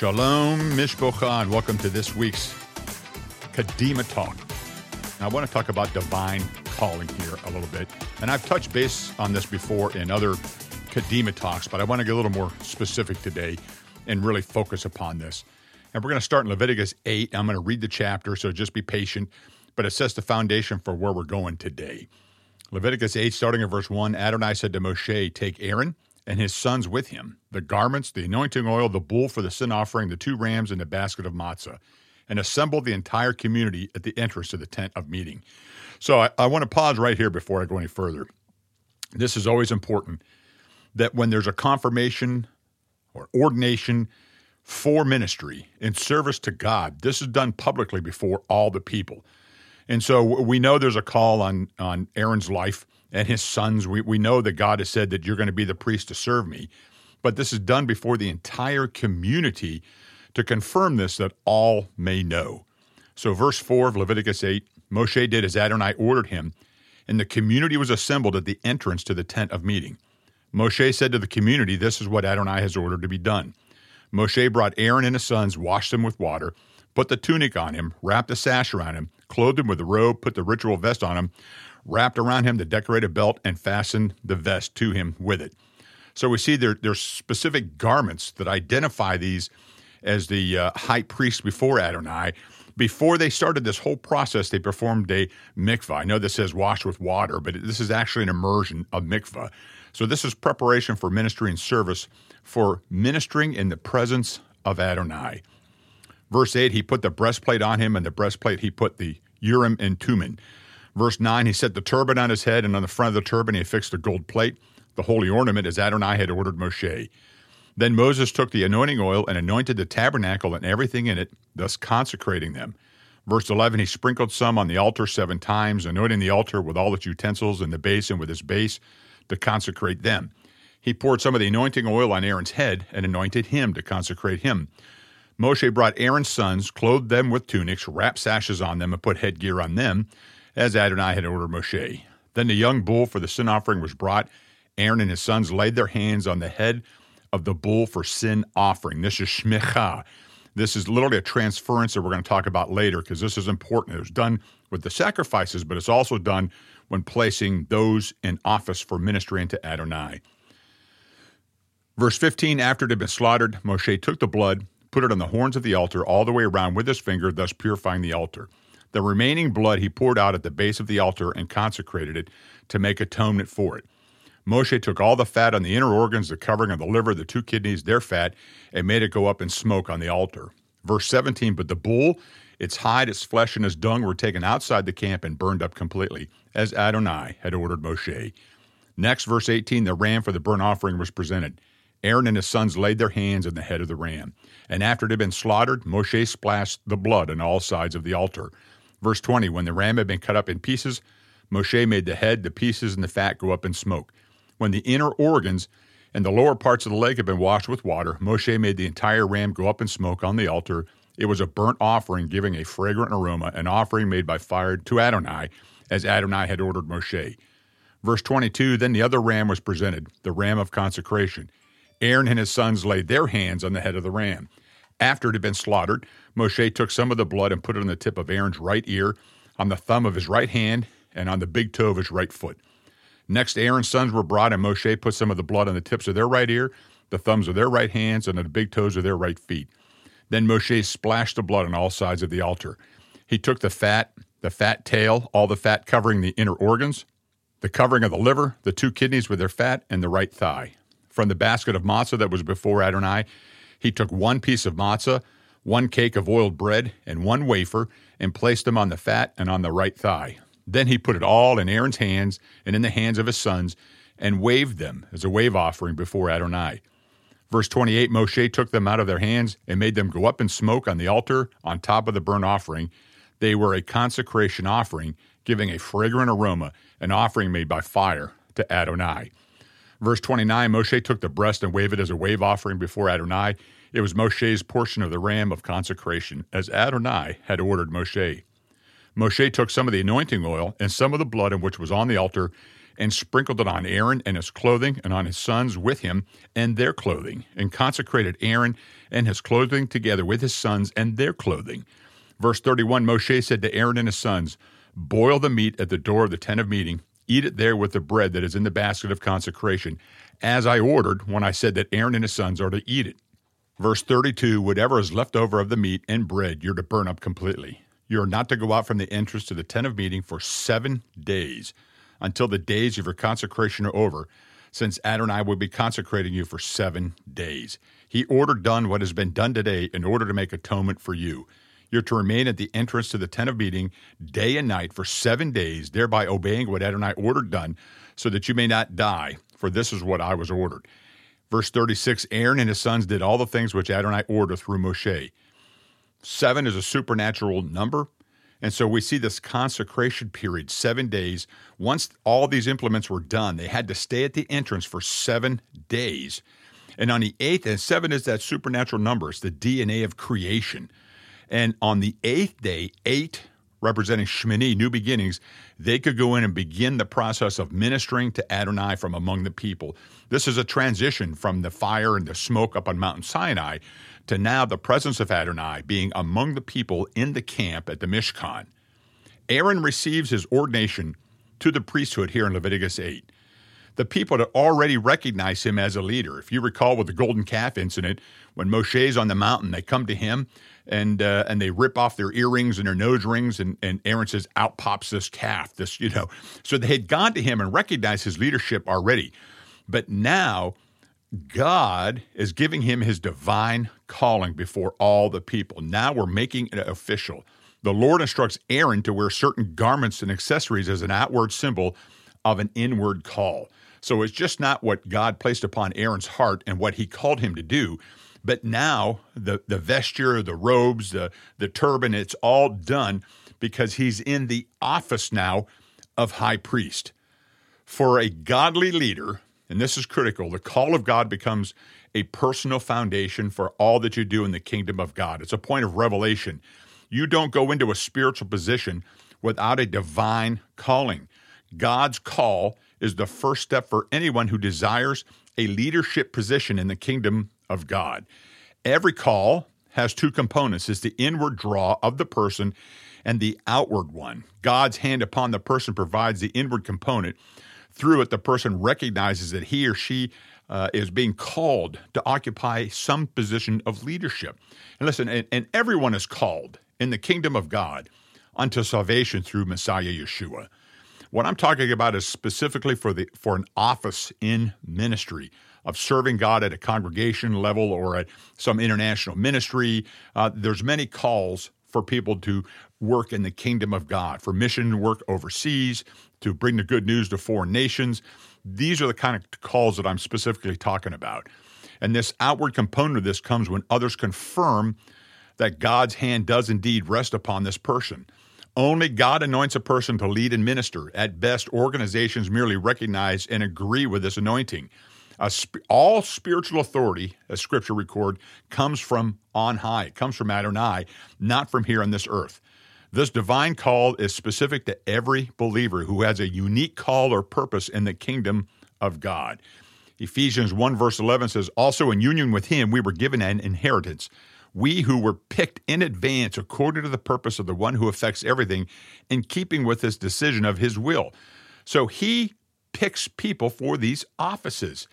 Shalom, Mishpocha, and welcome to this week's Kadima Talk. Now, I want to talk about divine calling here a little bit. And I've touched base on this before in other Kadima Talks, but I want to get a little more specific today and really focus upon this. And we're going to start in Leviticus 8. I'm going to read the chapter, so just be patient, but it sets the foundation for where we're going today. Leviticus 8, starting at verse 1 Adonai said to Moshe, Take Aaron and his sons with him, the garments, the anointing oil, the bull for the sin offering, the two rams, and the basket of matzah, and assemble the entire community at the entrance to the tent of meeting. So I, I want to pause right here before I go any further. This is always important that when there's a confirmation or ordination for ministry in service to God, this is done publicly before all the people. And so we know there's a call on, on Aaron's life and his sons. We, we know that God has said that you're going to be the priest to serve me. But this is done before the entire community to confirm this that all may know. So, verse 4 of Leviticus 8 Moshe did as Adonai ordered him, and the community was assembled at the entrance to the tent of meeting. Moshe said to the community, This is what Adonai has ordered to be done. Moshe brought Aaron and his sons, washed them with water, put the tunic on him, wrapped a sash around him, clothed him with a robe, put the ritual vest on him, wrapped around him the decorated belt, and fastened the vest to him with it. So we see there, there's specific garments that identify these as the uh, high priest before Adonai. Before they started this whole process, they performed a mikvah. I know this says wash with water, but this is actually an immersion of mikvah. So this is preparation for ministry and service for ministering in the presence of Adonai. Verse 8, he put the breastplate on him, and the breastplate he put the Urim and Thummim. Verse 9, he set the turban on his head, and on the front of the turban he affixed a gold plate, the holy ornament, as Adonai had ordered Moshe. Then Moses took the anointing oil and anointed the tabernacle and everything in it, thus consecrating them. Verse 11, he sprinkled some on the altar seven times, anointing the altar with all its utensils and the basin with its base to consecrate them. He poured some of the anointing oil on Aaron's head and anointed him to consecrate him. Moshe brought Aaron's sons, clothed them with tunics, wrapped sashes on them, and put headgear on them, as Adonai had ordered Moshe. Then the young bull for the sin offering was brought. Aaron and his sons laid their hands on the head of the bull for sin offering. This is shmicha. This is literally a transference that we're going to talk about later because this is important. It was done with the sacrifices, but it's also done when placing those in office for ministry into Adonai. Verse 15 After it had been slaughtered, Moshe took the blood, put it on the horns of the altar all the way around with his finger, thus purifying the altar. The remaining blood he poured out at the base of the altar and consecrated it to make atonement for it. Moshe took all the fat on the inner organs, the covering of the liver, the two kidneys, their fat, and made it go up in smoke on the altar. Verse 17 But the bull, its hide, its flesh, and its dung were taken outside the camp and burned up completely, as Adonai had ordered Moshe. Next, verse 18 The ram for the burnt offering was presented. Aaron and his sons laid their hands on the head of the ram. And after it had been slaughtered, Moshe splashed the blood on all sides of the altar. Verse 20 When the ram had been cut up in pieces, Moshe made the head, the pieces, and the fat go up in smoke. When the inner organs and the lower parts of the leg had been washed with water, Moshe made the entire ram go up in smoke on the altar. It was a burnt offering, giving a fragrant aroma, an offering made by fire to Adonai, as Adonai had ordered Moshe. Verse 22 Then the other ram was presented, the ram of consecration. Aaron and his sons laid their hands on the head of the ram. After it had been slaughtered, Moshe took some of the blood and put it on the tip of Aaron's right ear, on the thumb of his right hand, and on the big toe of his right foot. Next, Aaron's sons were brought, and Moshe put some of the blood on the tips of their right ear, the thumbs of their right hands, and on the big toes of their right feet. Then Moshe splashed the blood on all sides of the altar. He took the fat, the fat tail, all the fat covering the inner organs, the covering of the liver, the two kidneys with their fat, and the right thigh. From the basket of matzah that was before Adonai, he took one piece of matzah, one cake of oiled bread, and one wafer, and placed them on the fat and on the right thigh. Then he put it all in Aaron's hands and in the hands of his sons, and waved them as a wave offering before Adonai. Verse 28 Moshe took them out of their hands and made them go up in smoke on the altar on top of the burnt offering. They were a consecration offering, giving a fragrant aroma, an offering made by fire to Adonai. Verse 29 Moshe took the breast and waved it as a wave offering before Adonai. It was Moshe's portion of the ram of consecration, as Adonai had ordered Moshe. Moshe took some of the anointing oil and some of the blood in which was on the altar and sprinkled it on Aaron and his clothing and on his sons with him and their clothing, and consecrated Aaron and his clothing together with his sons and their clothing. Verse 31 Moshe said to Aaron and his sons, Boil the meat at the door of the tent of meeting, eat it there with the bread that is in the basket of consecration, as I ordered when I said that Aaron and his sons are to eat it. Verse 32 Whatever is left over of the meat and bread, you're to burn up completely. You are not to go out from the entrance to the tent of meeting for seven days until the days of your consecration are over, since Adonai will be consecrating you for seven days. He ordered done what has been done today in order to make atonement for you. You're to remain at the entrance to the tent of meeting day and night for seven days, thereby obeying what Adonai ordered done, so that you may not die, for this is what I was ordered. Verse 36 Aaron and his sons did all the things which Adonai ordered through Moshe. Seven is a supernatural number. And so we see this consecration period, seven days. Once all these implements were done, they had to stay at the entrance for seven days. And on the eighth, and seven is that supernatural number, it's the DNA of creation. And on the eighth day, eight representing Shmini, new beginnings, they could go in and begin the process of ministering to Adonai from among the people. This is a transition from the fire and the smoke up on Mount Sinai to now the presence of Adonai being among the people in the camp at the Mishkan. Aaron receives his ordination to the priesthood here in Leviticus 8. The people had already recognized him as a leader. If you recall with the golden calf incident, when Moshe's on the mountain, they come to him and uh, and they rip off their earrings and their nose rings, and, and Aaron says, "Out pops this calf." This, you know, so they had gone to him and recognized his leadership already, but now God is giving him his divine calling before all the people. Now we're making it official. The Lord instructs Aaron to wear certain garments and accessories as an outward symbol of an inward call. So it's just not what God placed upon Aaron's heart and what he called him to do, but now the, the vesture, the robes, the, the turban, it's all done because he's in the office now of high priest. For a godly leader, and this is critical, the call of God becomes a personal foundation for all that you do in the kingdom of God. It's a point of revelation. You don't go into a spiritual position without a divine calling. God's call is the first step for anyone who desires a leadership position in the kingdom of God. Every call has two components it's the inward draw of the person and the outward one. God's hand upon the person provides the inward component through it, the person recognizes that he or she uh, is being called to occupy some position of leadership. And listen, and, and everyone is called in the kingdom of God unto salvation through Messiah Yeshua. What I'm talking about is specifically for the for an office in ministry of serving God at a congregation level or at some international ministry. Uh, there's many calls for people to work in the kingdom of God, for mission work overseas, to bring the good news to foreign nations. These are the kind of calls that I'm specifically talking about. And this outward component of this comes when others confirm that God's hand does indeed rest upon this person. Only God anoints a person to lead and minister. At best, organizations merely recognize and agree with this anointing. Sp- all spiritual authority, as Scripture record, comes from on high. It comes from Adonai, not from here on this earth. This divine call is specific to every believer who has a unique call or purpose in the kingdom of God. Ephesians 1, verse 11 says, Also in union with him, we were given an inheritance. We who were picked in advance according to the purpose of the one who affects everything, in keeping with his decision of his will. So he picks people for these offices.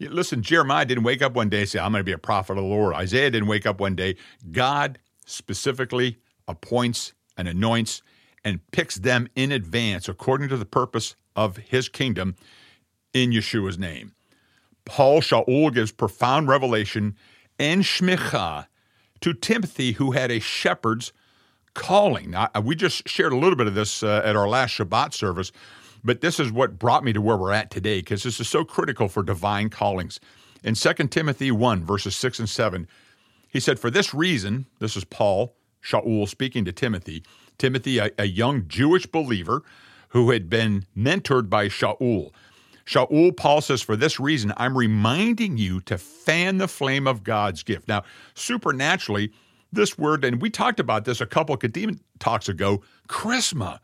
Listen, Jeremiah didn't wake up one day and say, I'm going to be a prophet of the Lord. Isaiah didn't wake up one day. God specifically appoints and anoints and picks them in advance according to the purpose of his kingdom in Yeshua's name. Paul Shaul gives profound revelation and shmicha to Timothy, who had a shepherd's calling. Now, we just shared a little bit of this uh, at our last Shabbat service, but this is what brought me to where we're at today because this is so critical for divine callings. In 2 Timothy 1, verses 6 and 7, he said, For this reason, this is Paul, Shaul speaking to Timothy, Timothy, a, a young Jewish believer who had been mentored by Shaul. Shaul, Paul says, for this reason, I'm reminding you to fan the flame of God's gift. Now, supernaturally, this word, and we talked about this a couple of talks ago, charisma.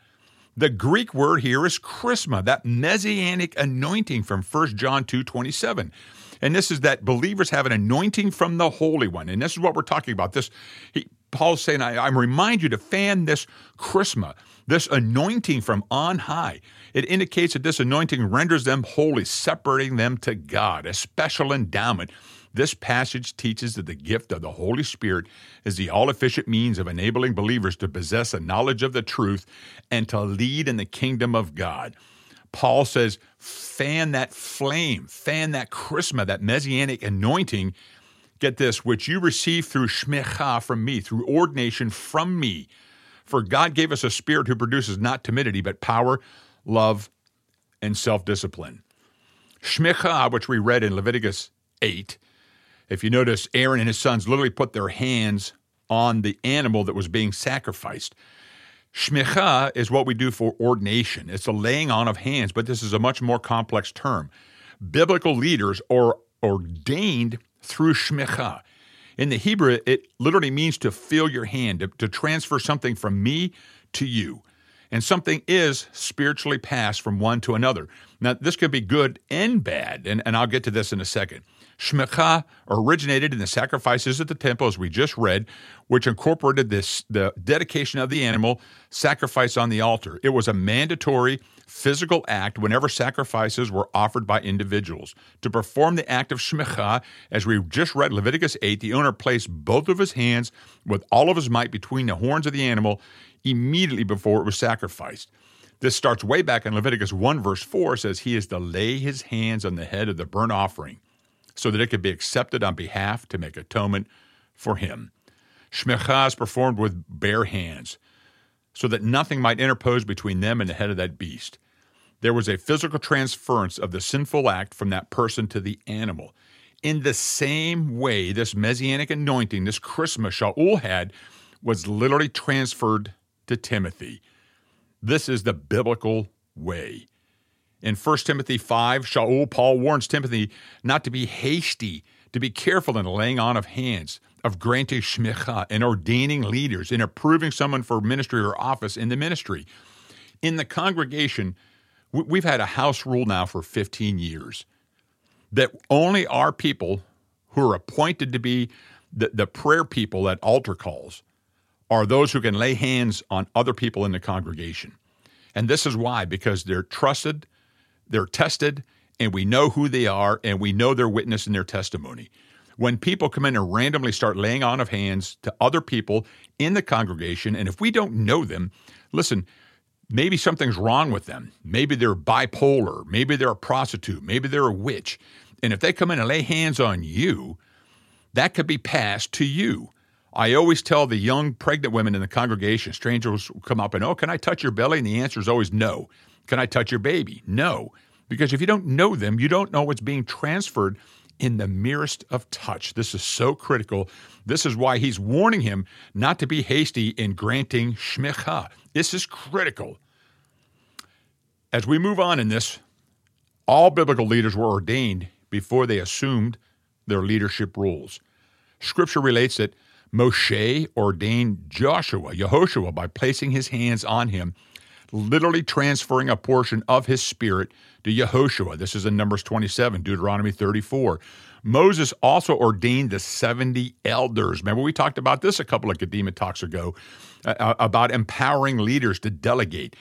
The Greek word here is chrisma, that messianic anointing from 1 John 2 27. And this is that believers have an anointing from the Holy One. And this is what we're talking about. This he, Paul's saying, I, I remind you to fan this charisma, this anointing from on high. It indicates that this anointing renders them holy, separating them to God, a special endowment. This passage teaches that the gift of the Holy Spirit is the all efficient means of enabling believers to possess a knowledge of the truth and to lead in the kingdom of God. Paul says, fan that flame, fan that charisma, that messianic anointing. Get this, which you receive through shmicha from me, through ordination from me. For God gave us a spirit who produces not timidity, but power, love, and self discipline. Shmicha, which we read in Leviticus 8, if you notice, Aaron and his sons literally put their hands on the animal that was being sacrificed. Shmicha is what we do for ordination. It's a laying on of hands, but this is a much more complex term. Biblical leaders are ordained through shmicha. In the Hebrew, it literally means to feel your hand, to, to transfer something from me to you and something is spiritually passed from one to another. Now, this could be good and bad, and, and I'll get to this in a second. Shmicha originated in the sacrifices at the temple, as we just read, which incorporated this the dedication of the animal, sacrifice on the altar. It was a mandatory physical act whenever sacrifices were offered by individuals. To perform the act of shmicha, as we just read Leviticus 8, the owner placed both of his hands with all of his might between the horns of the animal immediately before it was sacrificed. This starts way back in Leviticus 1, verse 4, says, He is to lay his hands on the head of the burnt offering so that it could be accepted on behalf to make atonement for him. Shmicha is performed with bare hands so that nothing might interpose between them and the head of that beast. There was a physical transference of the sinful act from that person to the animal. In the same way, this messianic anointing, this charisma Shaul had, was literally transferred to Timothy. This is the biblical way. In 1 Timothy 5, Shaul, Paul warns Timothy not to be hasty, to be careful in laying on of hands, of granting shmicha, and ordaining leaders, and approving someone for ministry or office in the ministry. In the congregation, we've had a house rule now for 15 years that only our people who are appointed to be the, the prayer people at altar calls are those who can lay hands on other people in the congregation. And this is why, because they're trusted, they're tested, and we know who they are, and we know their witness and their testimony. When people come in and randomly start laying on of hands to other people in the congregation, and if we don't know them, listen, maybe something's wrong with them. Maybe they're bipolar. Maybe they're a prostitute. Maybe they're a witch. And if they come in and lay hands on you, that could be passed to you. I always tell the young pregnant women in the congregation, strangers come up and, oh, can I touch your belly? And the answer is always no. Can I touch your baby? No. Because if you don't know them, you don't know what's being transferred in the merest of touch. This is so critical. This is why he's warning him not to be hasty in granting shmicha. This is critical. As we move on in this, all biblical leaders were ordained before they assumed their leadership roles. Scripture relates that Moshe ordained Joshua, Yehoshua, by placing his hands on him, literally transferring a portion of his spirit to Yehoshua. This is in Numbers 27, Deuteronomy 34. Moses also ordained the 70 elders. Remember, we talked about this a couple of Kadima talks ago uh, uh, about empowering leaders to delegate.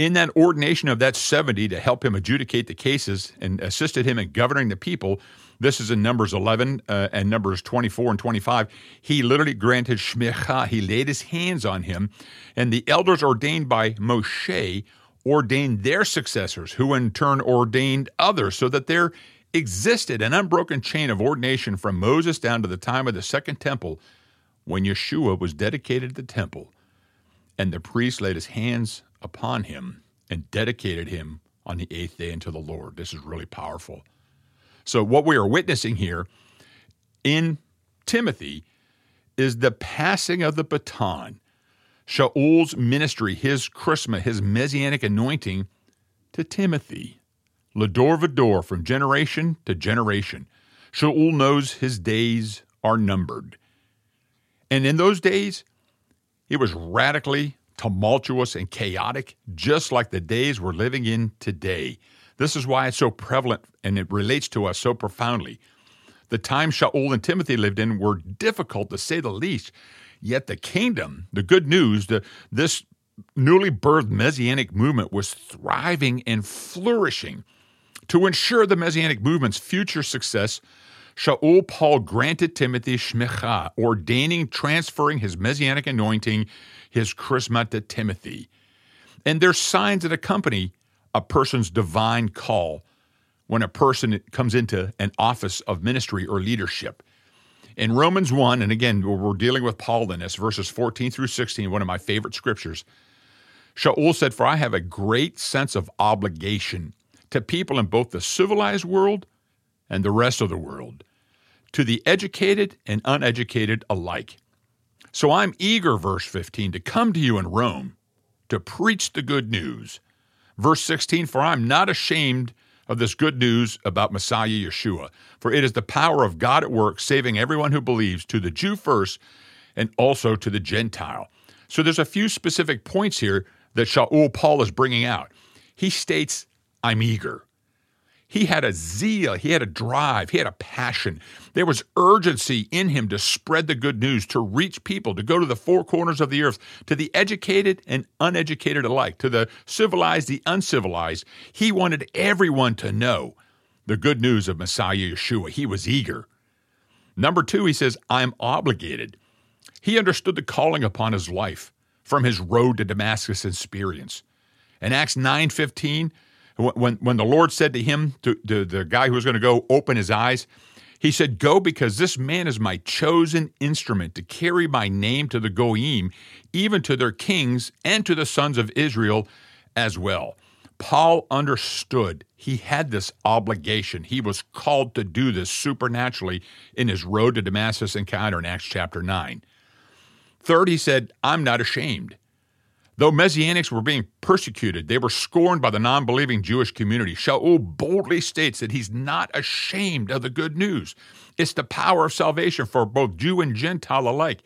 In that ordination of that 70 to help him adjudicate the cases and assisted him in governing the people, this is in Numbers 11 uh, and Numbers 24 and 25. He literally granted shmicha. He laid his hands on him. And the elders ordained by Moshe ordained their successors, who in turn ordained others, so that there existed an unbroken chain of ordination from Moses down to the time of the Second Temple when Yeshua was dedicated to the temple. And the priest laid his hands upon him and dedicated him on the eighth day unto the Lord. This is really powerful. So, what we are witnessing here in Timothy is the passing of the baton, Shaul's ministry, his charisma, his messianic anointing to Timothy. Lador Vador from generation to generation. Shaul knows his days are numbered. And in those days, it was radically tumultuous and chaotic, just like the days we're living in today. This is why it's so prevalent and it relates to us so profoundly. The times Shaul and Timothy lived in were difficult to say the least, yet the kingdom, the good news, the, this newly birthed messianic movement was thriving and flourishing. To ensure the messianic movement's future success, Shaul Paul granted Timothy shmicha, ordaining, transferring his messianic anointing, his charisma to Timothy. And there's signs that accompany a person's divine call when a person comes into an office of ministry or leadership. In Romans 1, and again, we're dealing with Paul in this, verses 14 through 16, one of my favorite scriptures, Shaul said, For I have a great sense of obligation to people in both the civilized world and the rest of the world, to the educated and uneducated alike. So I'm eager, verse 15, to come to you in Rome to preach the good news. Verse 16, for I'm not ashamed of this good news about Messiah Yeshua, for it is the power of God at work, saving everyone who believes, to the Jew first, and also to the Gentile. So there's a few specific points here that Shaul Paul is bringing out. He states, I'm eager. He had a zeal, he had a drive, he had a passion. There was urgency in him to spread the good news, to reach people, to go to the four corners of the earth, to the educated and uneducated alike, to the civilized, the uncivilized. He wanted everyone to know the good news of Messiah Yeshua. He was eager. Number two, he says, I'm obligated. He understood the calling upon his life from his road to Damascus experience. In Acts 9:15, when, when the Lord said to him, to, to the guy who was going to go open his eyes, he said, Go because this man is my chosen instrument to carry my name to the Goyim, even to their kings and to the sons of Israel as well. Paul understood he had this obligation. He was called to do this supernaturally in his road to Damascus encounter in Acts chapter 9. Third, he said, I'm not ashamed. Though Messianics were being persecuted, they were scorned by the non believing Jewish community. Shaul boldly states that he's not ashamed of the good news. It's the power of salvation for both Jew and Gentile alike.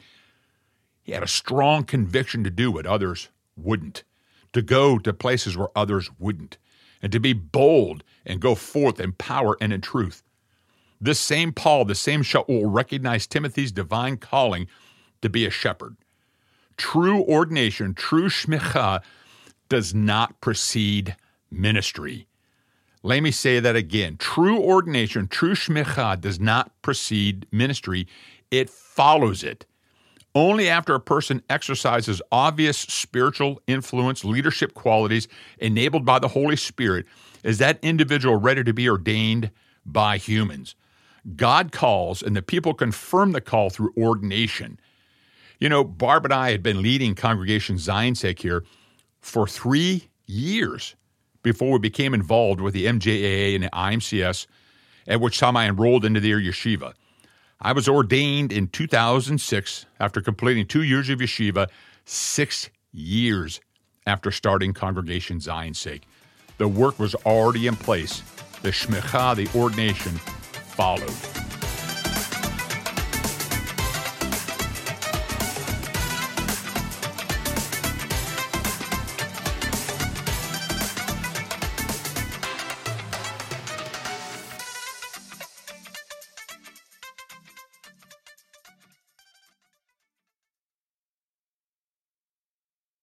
He had a strong conviction to do what others wouldn't, to go to places where others wouldn't, and to be bold and go forth in power and in truth. This same Paul, the same Shaul, recognized Timothy's divine calling to be a shepherd. True ordination, true shmicha, does not precede ministry. Let me say that again. True ordination, true shmicha does not precede ministry, it follows it. Only after a person exercises obvious spiritual influence, leadership qualities enabled by the Holy Spirit is that individual ready to be ordained by humans. God calls, and the people confirm the call through ordination. You know, Barb and I had been leading Congregation Zion's Sake here for three years before we became involved with the MJAA and the IMCS, at which time I enrolled into their yeshiva. I was ordained in 2006 after completing two years of yeshiva, six years after starting Congregation Zion's Sake. The work was already in place. The shmicha, the ordination, followed.